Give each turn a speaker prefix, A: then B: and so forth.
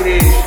A: igreja.